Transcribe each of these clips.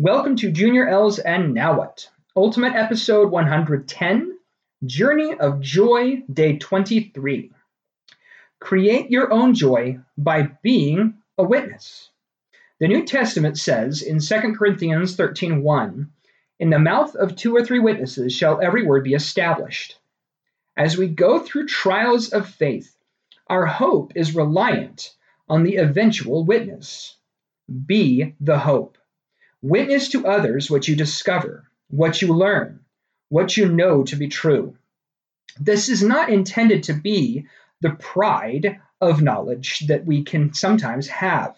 Welcome to Junior L's and Now What? Ultimate Episode 110 Journey of Joy, Day 23. Create your own joy by being a witness. The New Testament says in 2 Corinthians 13:1, "In the mouth of two or three witnesses shall every word be established." As we go through trials of faith, our hope is reliant on the eventual witness. Be the hope. Witness to others what you discover, what you learn, what you know to be true. This is not intended to be the pride of knowledge that we can sometimes have.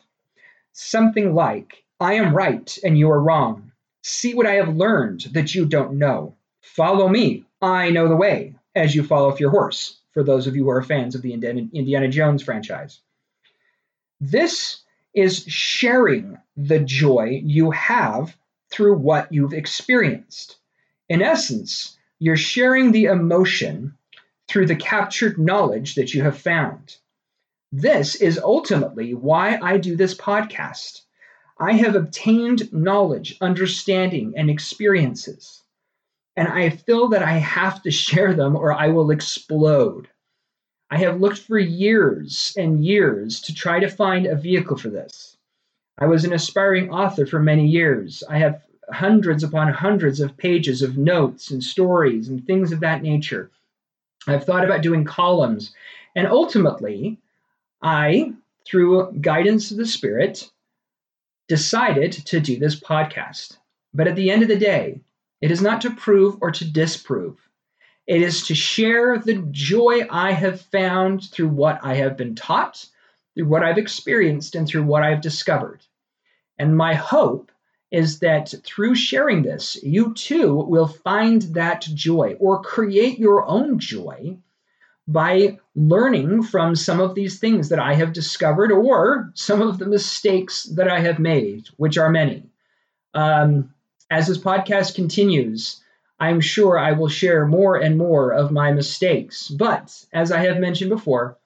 Something like, I am right and you are wrong. See what I have learned that you don't know. Follow me. I know the way, as you fall off your horse, for those of you who are fans of the Indiana Jones franchise. This is sharing the joy you have through what you've experienced. In essence, you're sharing the emotion through the captured knowledge that you have found. This is ultimately why I do this podcast. I have obtained knowledge, understanding, and experiences, and I feel that I have to share them or I will explode. I have looked for years and years to try to find a vehicle for this. I was an aspiring author for many years. I have hundreds upon hundreds of pages of notes and stories and things of that nature. I've thought about doing columns. And ultimately, I, through guidance of the Spirit, decided to do this podcast. But at the end of the day, it is not to prove or to disprove. It is to share the joy I have found through what I have been taught, through what I've experienced, and through what I've discovered. And my hope is that through sharing this, you too will find that joy or create your own joy by learning from some of these things that I have discovered or some of the mistakes that I have made, which are many. Um, as this podcast continues, I'm sure I will share more and more of my mistakes. But as I have mentioned before,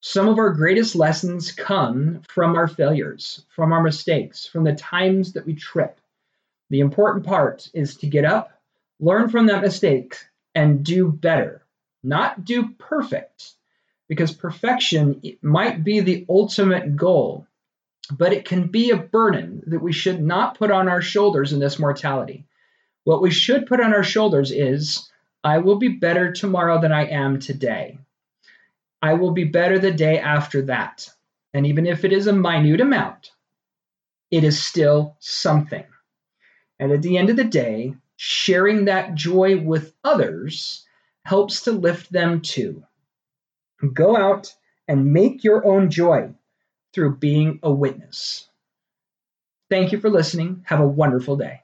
some of our greatest lessons come from our failures, from our mistakes, from the times that we trip. The important part is to get up, learn from that mistake, and do better, not do perfect, because perfection might be the ultimate goal, but it can be a burden that we should not put on our shoulders in this mortality. What we should put on our shoulders is, I will be better tomorrow than I am today. I will be better the day after that. And even if it is a minute amount, it is still something. And at the end of the day, sharing that joy with others helps to lift them too. Go out and make your own joy through being a witness. Thank you for listening. Have a wonderful day.